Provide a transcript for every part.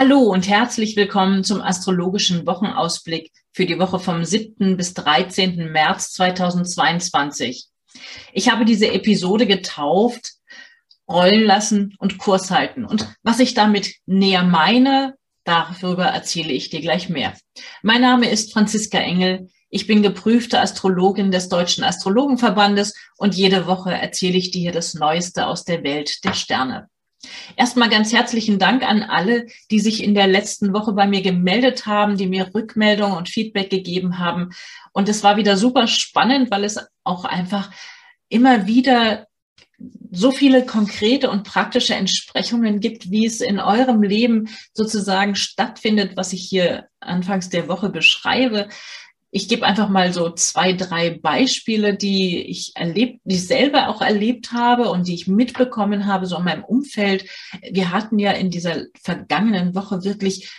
Hallo und herzlich willkommen zum astrologischen Wochenausblick für die Woche vom 7. bis 13. März 2022. Ich habe diese Episode getauft, rollen lassen und Kurs halten. Und was ich damit näher meine, darüber erzähle ich dir gleich mehr. Mein Name ist Franziska Engel. Ich bin geprüfte Astrologin des Deutschen Astrologenverbandes und jede Woche erzähle ich dir das Neueste aus der Welt der Sterne. Erstmal ganz herzlichen Dank an alle, die sich in der letzten Woche bei mir gemeldet haben, die mir Rückmeldungen und Feedback gegeben haben. Und es war wieder super spannend, weil es auch einfach immer wieder so viele konkrete und praktische Entsprechungen gibt, wie es in eurem Leben sozusagen stattfindet, was ich hier anfangs der Woche beschreibe ich gebe einfach mal so zwei, drei Beispiele, die ich erlebt, die ich selber auch erlebt habe und die ich mitbekommen habe, so in meinem Umfeld. Wir hatten ja in dieser vergangenen Woche wirklich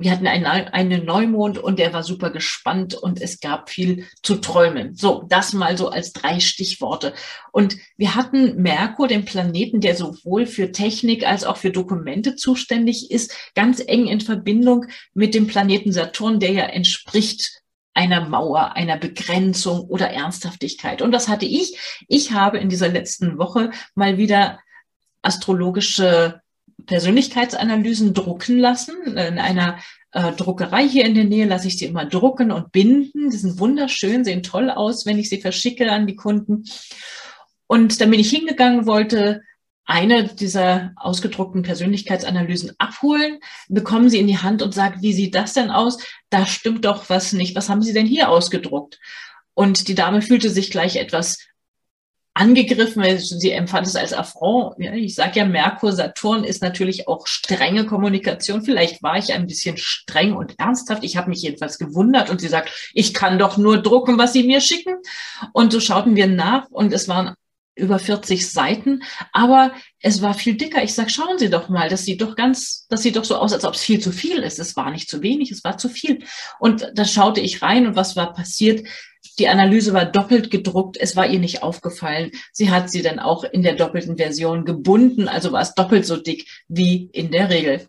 wir hatten einen, einen Neumond und der war super gespannt und es gab viel zu träumen. So, das mal so als drei Stichworte. Und wir hatten Merkur, den Planeten, der sowohl für Technik als auch für Dokumente zuständig ist, ganz eng in Verbindung mit dem Planeten Saturn, der ja entspricht einer Mauer, einer Begrenzung oder Ernsthaftigkeit. Und das hatte ich. Ich habe in dieser letzten Woche mal wieder astrologische Persönlichkeitsanalysen drucken lassen. In einer äh, Druckerei hier in der Nähe lasse ich sie immer drucken und binden. Die sind wunderschön, sehen toll aus, wenn ich sie verschicke an die Kunden. Und dann bin ich hingegangen, wollte eine dieser ausgedruckten Persönlichkeitsanalysen abholen, bekommen Sie in die Hand und sagt, wie sieht das denn aus? Da stimmt doch was nicht. Was haben Sie denn hier ausgedruckt? Und die Dame fühlte sich gleich etwas angegriffen, weil sie empfand es als Affront. Ja, ich sage ja, Merkur, Saturn ist natürlich auch strenge Kommunikation. Vielleicht war ich ein bisschen streng und ernsthaft. Ich habe mich jedenfalls gewundert und sie sagt, ich kann doch nur drucken, was Sie mir schicken. Und so schauten wir nach und es waren über 40 Seiten, aber es war viel dicker. Ich sag, schauen Sie doch mal, das sieht doch ganz, das sieht doch so aus, als ob es viel zu viel ist. Es war nicht zu wenig, es war zu viel. Und da schaute ich rein und was war passiert? Die Analyse war doppelt gedruckt. Es war ihr nicht aufgefallen. Sie hat sie dann auch in der doppelten Version gebunden, also war es doppelt so dick wie in der Regel.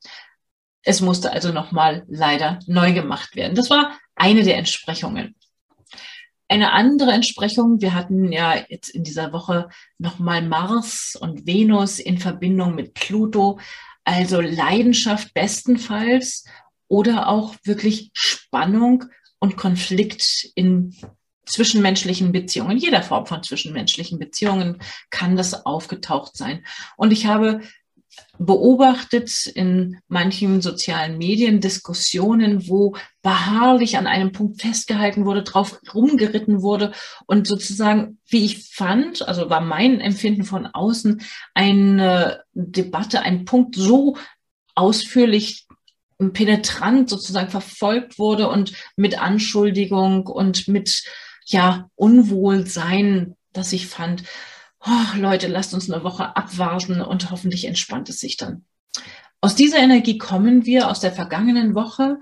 Es musste also nochmal leider neu gemacht werden. Das war eine der Entsprechungen. Eine andere Entsprechung, wir hatten ja jetzt in dieser Woche nochmal Mars und Venus in Verbindung mit Pluto, also Leidenschaft bestenfalls oder auch wirklich Spannung und Konflikt in zwischenmenschlichen Beziehungen, in jeder Form von zwischenmenschlichen Beziehungen kann das aufgetaucht sein. Und ich habe beobachtet in manchen sozialen Medien Diskussionen, wo beharrlich an einem Punkt festgehalten wurde, drauf rumgeritten wurde und sozusagen, wie ich fand, also war mein Empfinden von außen, eine Debatte, ein Punkt so ausführlich penetrant sozusagen verfolgt wurde und mit Anschuldigung und mit ja Unwohlsein, dass ich fand, oh, Leute, lasst uns eine Woche abwarten und hoffentlich entspannt es sich dann. Aus dieser Energie kommen wir aus der vergangenen Woche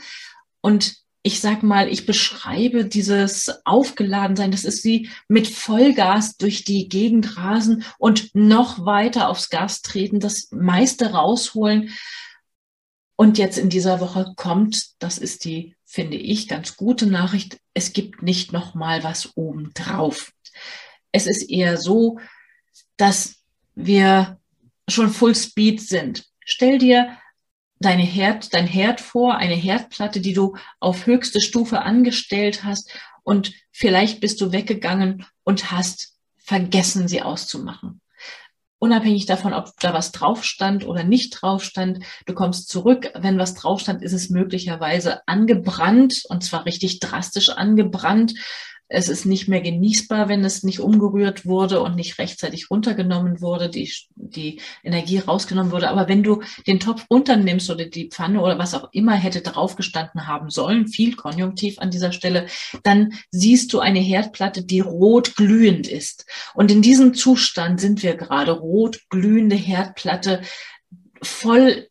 und ich sag mal, ich beschreibe dieses Aufgeladensein, das ist wie mit Vollgas durch die Gegend rasen und noch weiter aufs Gas treten, das meiste rausholen. Und jetzt in dieser Woche kommt, das ist die, finde ich, ganz gute Nachricht, es gibt nicht noch mal was obendrauf. Es ist eher so, dass wir schon Full Speed sind. Stell dir deine Herd, dein Herd vor, eine Herdplatte, die du auf höchste Stufe angestellt hast und vielleicht bist du weggegangen und hast vergessen, sie auszumachen. Unabhängig davon, ob da was drauf stand oder nicht drauf stand, du kommst zurück. Wenn was drauf stand, ist es möglicherweise angebrannt und zwar richtig drastisch angebrannt. Es ist nicht mehr genießbar, wenn es nicht umgerührt wurde und nicht rechtzeitig runtergenommen wurde, die, die Energie rausgenommen wurde. Aber wenn du den Topf runternimmst oder die Pfanne oder was auch immer hätte draufgestanden haben sollen, viel Konjunktiv an dieser Stelle, dann siehst du eine Herdplatte, die rot glühend ist. Und in diesem Zustand sind wir gerade. Rot glühende Herdplatte, voll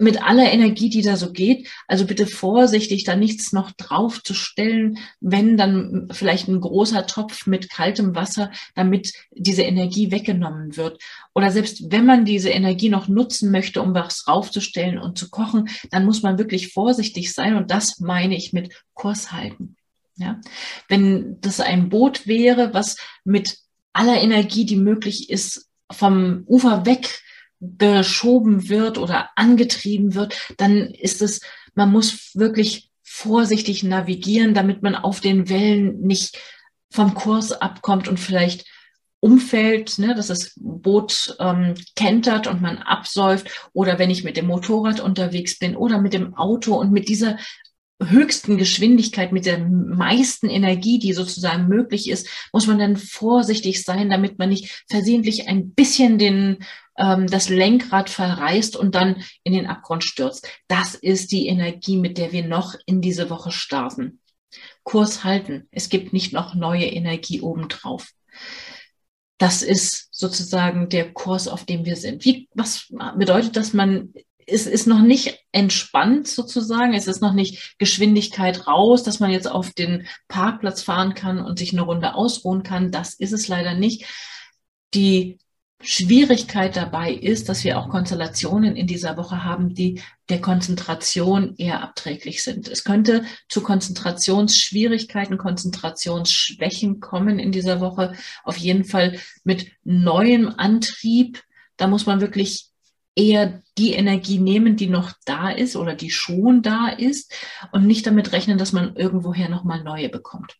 mit aller Energie, die da so geht. Also bitte vorsichtig, da nichts noch draufzustellen, wenn dann vielleicht ein großer Topf mit kaltem Wasser, damit diese Energie weggenommen wird. Oder selbst wenn man diese Energie noch nutzen möchte, um was draufzustellen und zu kochen, dann muss man wirklich vorsichtig sein. Und das meine ich mit Kurs halten. Ja, wenn das ein Boot wäre, was mit aller Energie, die möglich ist, vom Ufer weg geschoben wird oder angetrieben wird, dann ist es, man muss wirklich vorsichtig navigieren, damit man auf den Wellen nicht vom Kurs abkommt und vielleicht umfällt, ne, dass das Boot ähm, kentert und man absäuft oder wenn ich mit dem Motorrad unterwegs bin oder mit dem Auto und mit dieser höchsten Geschwindigkeit, mit der meisten Energie, die sozusagen möglich ist, muss man dann vorsichtig sein, damit man nicht versehentlich ein bisschen den, ähm, das Lenkrad verreißt und dann in den Abgrund stürzt. Das ist die Energie, mit der wir noch in diese Woche starten. Kurs halten. Es gibt nicht noch neue Energie obendrauf. Das ist sozusagen der Kurs, auf dem wir sind. Wie, was bedeutet das? Man es ist noch nicht entspannt sozusagen. Es ist noch nicht Geschwindigkeit raus, dass man jetzt auf den Parkplatz fahren kann und sich eine Runde ausruhen kann. Das ist es leider nicht. Die Schwierigkeit dabei ist, dass wir auch Konstellationen in dieser Woche haben, die der Konzentration eher abträglich sind. Es könnte zu Konzentrationsschwierigkeiten, Konzentrationsschwächen kommen in dieser Woche. Auf jeden Fall mit neuem Antrieb. Da muss man wirklich eher die Energie nehmen, die noch da ist oder die schon da ist und nicht damit rechnen, dass man irgendwoher nochmal neue bekommt.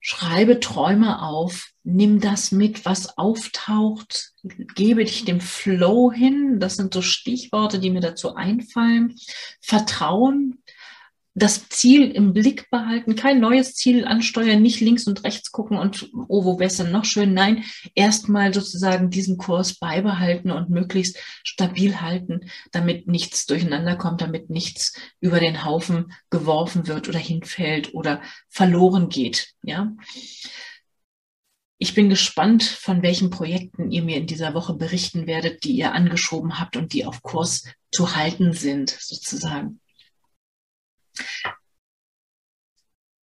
Schreibe Träume auf, nimm das mit, was auftaucht, gebe dich dem Flow hin. Das sind so Stichworte, die mir dazu einfallen. Vertrauen, das Ziel im Blick behalten, kein neues Ziel ansteuern, nicht links und rechts gucken und oh, wo wäre denn noch schön? Nein, erstmal sozusagen diesen Kurs beibehalten und möglichst stabil halten, damit nichts durcheinander kommt, damit nichts über den Haufen geworfen wird oder hinfällt oder verloren geht, ja. Ich bin gespannt, von welchen Projekten ihr mir in dieser Woche berichten werdet, die ihr angeschoben habt und die auf Kurs zu halten sind, sozusagen.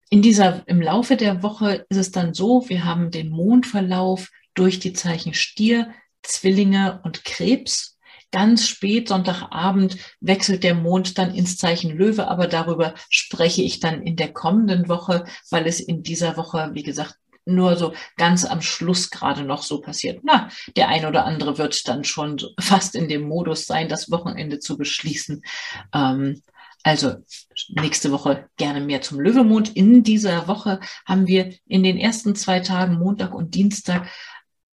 In dieser, im Laufe der Woche ist es dann so, wir haben den Mondverlauf durch die Zeichen Stier, Zwillinge und Krebs. Ganz spät, Sonntagabend, wechselt der Mond dann ins Zeichen Löwe, aber darüber spreche ich dann in der kommenden Woche, weil es in dieser Woche, wie gesagt, nur so ganz am Schluss gerade noch so passiert. Na, der ein oder andere wird dann schon fast in dem Modus sein, das Wochenende zu beschließen. Ähm, also nächste Woche gerne mehr zum Löwemond. In dieser Woche haben wir in den ersten zwei Tagen, Montag und Dienstag,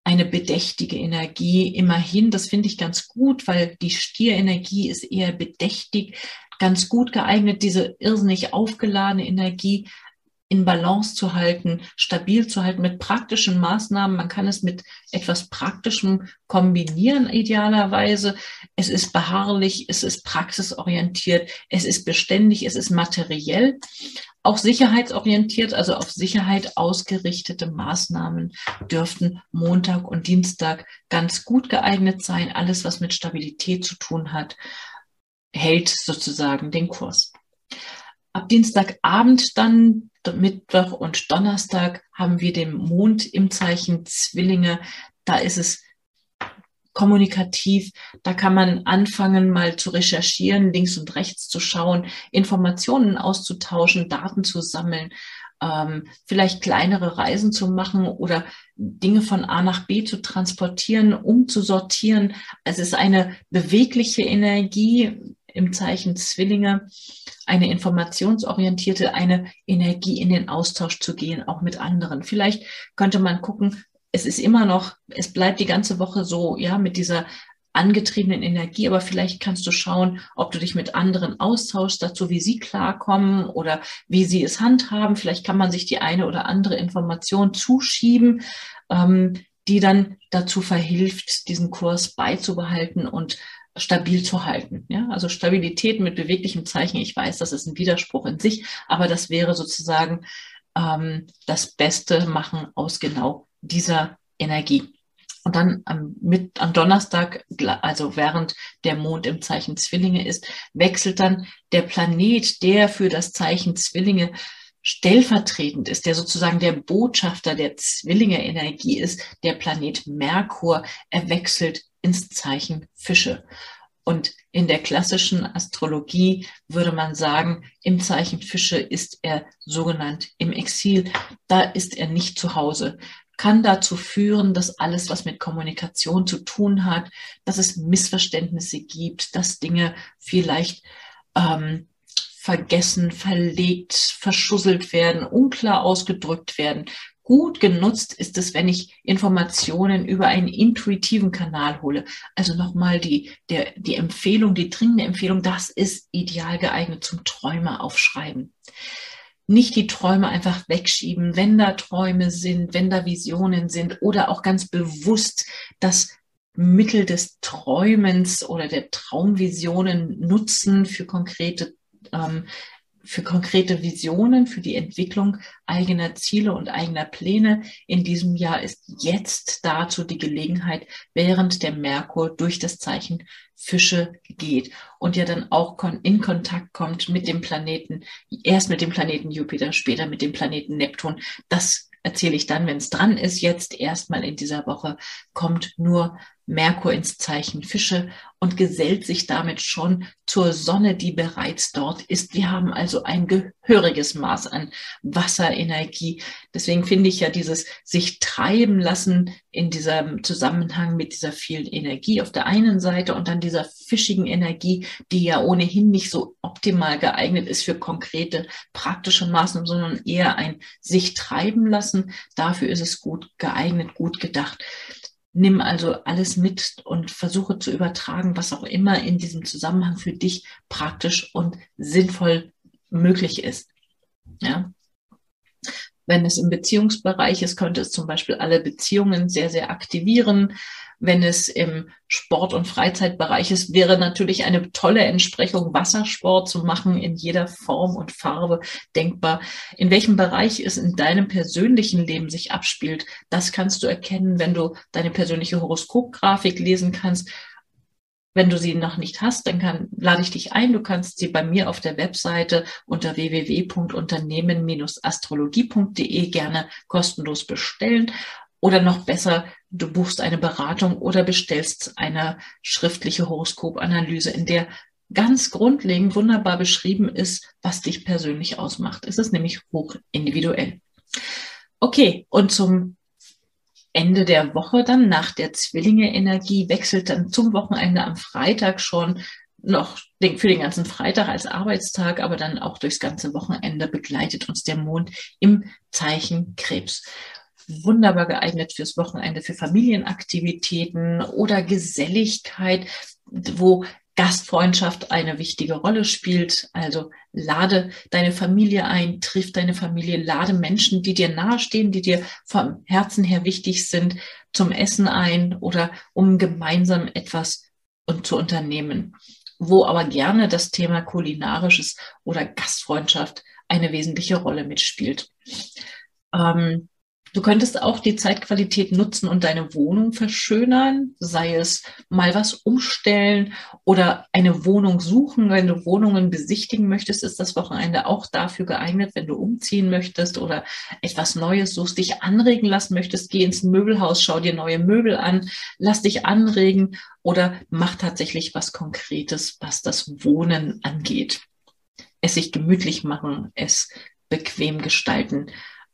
eine bedächtige Energie. Immerhin, das finde ich ganz gut, weil die Stierenergie ist eher bedächtig, ganz gut geeignet, diese irrsinnig aufgeladene Energie in Balance zu halten, stabil zu halten mit praktischen Maßnahmen. Man kann es mit etwas Praktischem kombinieren, idealerweise. Es ist beharrlich, es ist praxisorientiert, es ist beständig, es ist materiell. Auch sicherheitsorientiert, also auf Sicherheit ausgerichtete Maßnahmen dürften Montag und Dienstag ganz gut geeignet sein. Alles, was mit Stabilität zu tun hat, hält sozusagen den Kurs. Ab Dienstagabend dann Mittwoch und Donnerstag haben wir den Mond im Zeichen Zwillinge. Da ist es kommunikativ. Da kann man anfangen, mal zu recherchieren, links und rechts zu schauen, Informationen auszutauschen, Daten zu sammeln, ähm, vielleicht kleinere Reisen zu machen oder Dinge von A nach B zu transportieren, umzusortieren. Es ist eine bewegliche Energie im Zeichen Zwillinge eine informationsorientierte, eine Energie in den Austausch zu gehen, auch mit anderen. Vielleicht könnte man gucken, es ist immer noch, es bleibt die ganze Woche so, ja, mit dieser angetriebenen Energie, aber vielleicht kannst du schauen, ob du dich mit anderen austauschst dazu, wie sie klarkommen oder wie sie es handhaben. Vielleicht kann man sich die eine oder andere Information zuschieben, ähm, die dann dazu verhilft, diesen Kurs beizubehalten und stabil zu halten. Ja? Also Stabilität mit beweglichem Zeichen, ich weiß, das ist ein Widerspruch in sich, aber das wäre sozusagen ähm, das Beste machen aus genau dieser Energie. Und dann am, mit, am Donnerstag, also während der Mond im Zeichen Zwillinge ist, wechselt dann der Planet, der für das Zeichen Zwillinge stellvertretend ist, der sozusagen der Botschafter der Zwillinge-Energie ist, der Planet Merkur, er wechselt ins Zeichen Fische. Und in der klassischen Astrologie würde man sagen, im Zeichen Fische ist er sogenannt im Exil. Da ist er nicht zu Hause. Kann dazu führen, dass alles, was mit Kommunikation zu tun hat, dass es Missverständnisse gibt, dass Dinge vielleicht ähm, vergessen, verlegt, verschusselt werden, unklar ausgedrückt werden. Gut genutzt ist es, wenn ich Informationen über einen intuitiven Kanal hole. Also nochmal die, der, die Empfehlung, die dringende Empfehlung, das ist ideal geeignet zum Träume aufschreiben. Nicht die Träume einfach wegschieben, wenn da Träume sind, wenn da Visionen sind oder auch ganz bewusst das Mittel des Träumens oder der Traumvisionen nutzen für konkrete ähm, für konkrete Visionen, für die Entwicklung eigener Ziele und eigener Pläne. In diesem Jahr ist jetzt dazu die Gelegenheit, während der Merkur durch das Zeichen Fische geht und ja dann auch in Kontakt kommt mit dem Planeten, erst mit dem Planeten Jupiter, später mit dem Planeten Neptun. Das erzähle ich dann, wenn es dran ist. Jetzt erstmal in dieser Woche kommt nur Merkur ins Zeichen Fische und gesellt sich damit schon zur Sonne, die bereits dort ist. Wir haben also ein gehöriges Maß an Wasserenergie. Deswegen finde ich ja dieses sich treiben lassen in diesem Zusammenhang mit dieser vielen Energie auf der einen Seite und dann dieser fischigen Energie, die ja ohnehin nicht so optimal geeignet ist für konkrete praktische Maßnahmen, sondern eher ein sich treiben lassen. Dafür ist es gut geeignet, gut gedacht. Nimm also alles mit und versuche zu übertragen, was auch immer in diesem Zusammenhang für dich praktisch und sinnvoll möglich ist. Ja. Wenn es im Beziehungsbereich ist, könnte es zum Beispiel alle Beziehungen sehr, sehr aktivieren. Wenn es im Sport- und Freizeitbereich ist, wäre natürlich eine tolle Entsprechung, Wassersport zu machen in jeder Form und Farbe denkbar. In welchem Bereich es in deinem persönlichen Leben sich abspielt, das kannst du erkennen, wenn du deine persönliche Horoskopgrafik lesen kannst. Wenn du sie noch nicht hast, dann kann, lade ich dich ein. Du kannst sie bei mir auf der Webseite unter www.unternehmen-astrologie.de gerne kostenlos bestellen. Oder noch besser, du buchst eine Beratung oder bestellst eine schriftliche Horoskopanalyse, in der ganz grundlegend wunderbar beschrieben ist, was dich persönlich ausmacht. Es ist nämlich hoch individuell. Okay, und zum Ende der Woche dann nach der Zwillinge-Energie wechselt dann zum Wochenende am Freitag schon noch für den ganzen Freitag als Arbeitstag, aber dann auch durchs ganze Wochenende begleitet uns der Mond im Zeichen Krebs wunderbar geeignet fürs Wochenende, für Familienaktivitäten oder Geselligkeit, wo Gastfreundschaft eine wichtige Rolle spielt. Also lade deine Familie ein, triff deine Familie, lade Menschen, die dir nahestehen, die dir vom Herzen her wichtig sind, zum Essen ein oder um gemeinsam etwas zu unternehmen. Wo aber gerne das Thema kulinarisches oder Gastfreundschaft eine wesentliche Rolle mitspielt. Ähm, Du könntest auch die Zeitqualität nutzen und deine Wohnung verschönern, sei es mal was umstellen oder eine Wohnung suchen. Wenn du Wohnungen besichtigen möchtest, ist das Wochenende auch dafür geeignet, wenn du umziehen möchtest oder etwas Neues suchst, dich anregen lassen möchtest, geh ins Möbelhaus, schau dir neue Möbel an, lass dich anregen oder mach tatsächlich was Konkretes, was das Wohnen angeht. Es sich gemütlich machen, es bequem gestalten.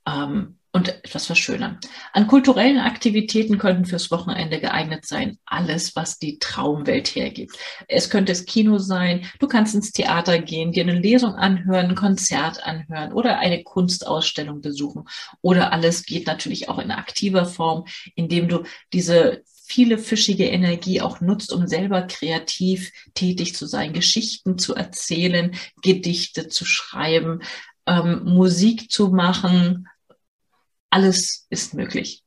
Ähm, und etwas verschönern. An kulturellen Aktivitäten könnten fürs Wochenende geeignet sein. Alles, was die Traumwelt hergibt. Es könnte das Kino sein. Du kannst ins Theater gehen, dir eine Lesung anhören, ein Konzert anhören oder eine Kunstausstellung besuchen. Oder alles geht natürlich auch in aktiver Form, indem du diese viele fischige Energie auch nutzt, um selber kreativ tätig zu sein, Geschichten zu erzählen, Gedichte zu schreiben, ähm, Musik zu machen, alles ist möglich.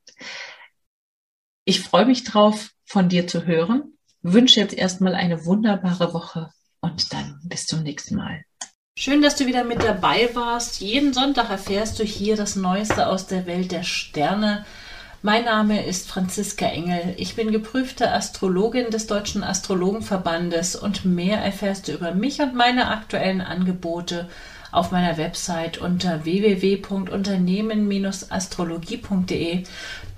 Ich freue mich drauf, von dir zu hören. Wünsche jetzt erstmal eine wunderbare Woche und dann bis zum nächsten Mal. Schön, dass du wieder mit dabei warst. Jeden Sonntag erfährst du hier das Neueste aus der Welt der Sterne. Mein Name ist Franziska Engel. Ich bin geprüfte Astrologin des Deutschen Astrologenverbandes und mehr erfährst du über mich und meine aktuellen Angebote auf meiner Website unter www.unternehmen-astrologie.de.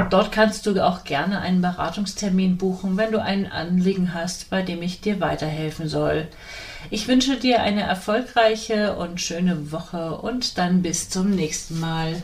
Dort kannst du auch gerne einen Beratungstermin buchen, wenn du ein Anliegen hast, bei dem ich dir weiterhelfen soll. Ich wünsche dir eine erfolgreiche und schöne Woche und dann bis zum nächsten Mal.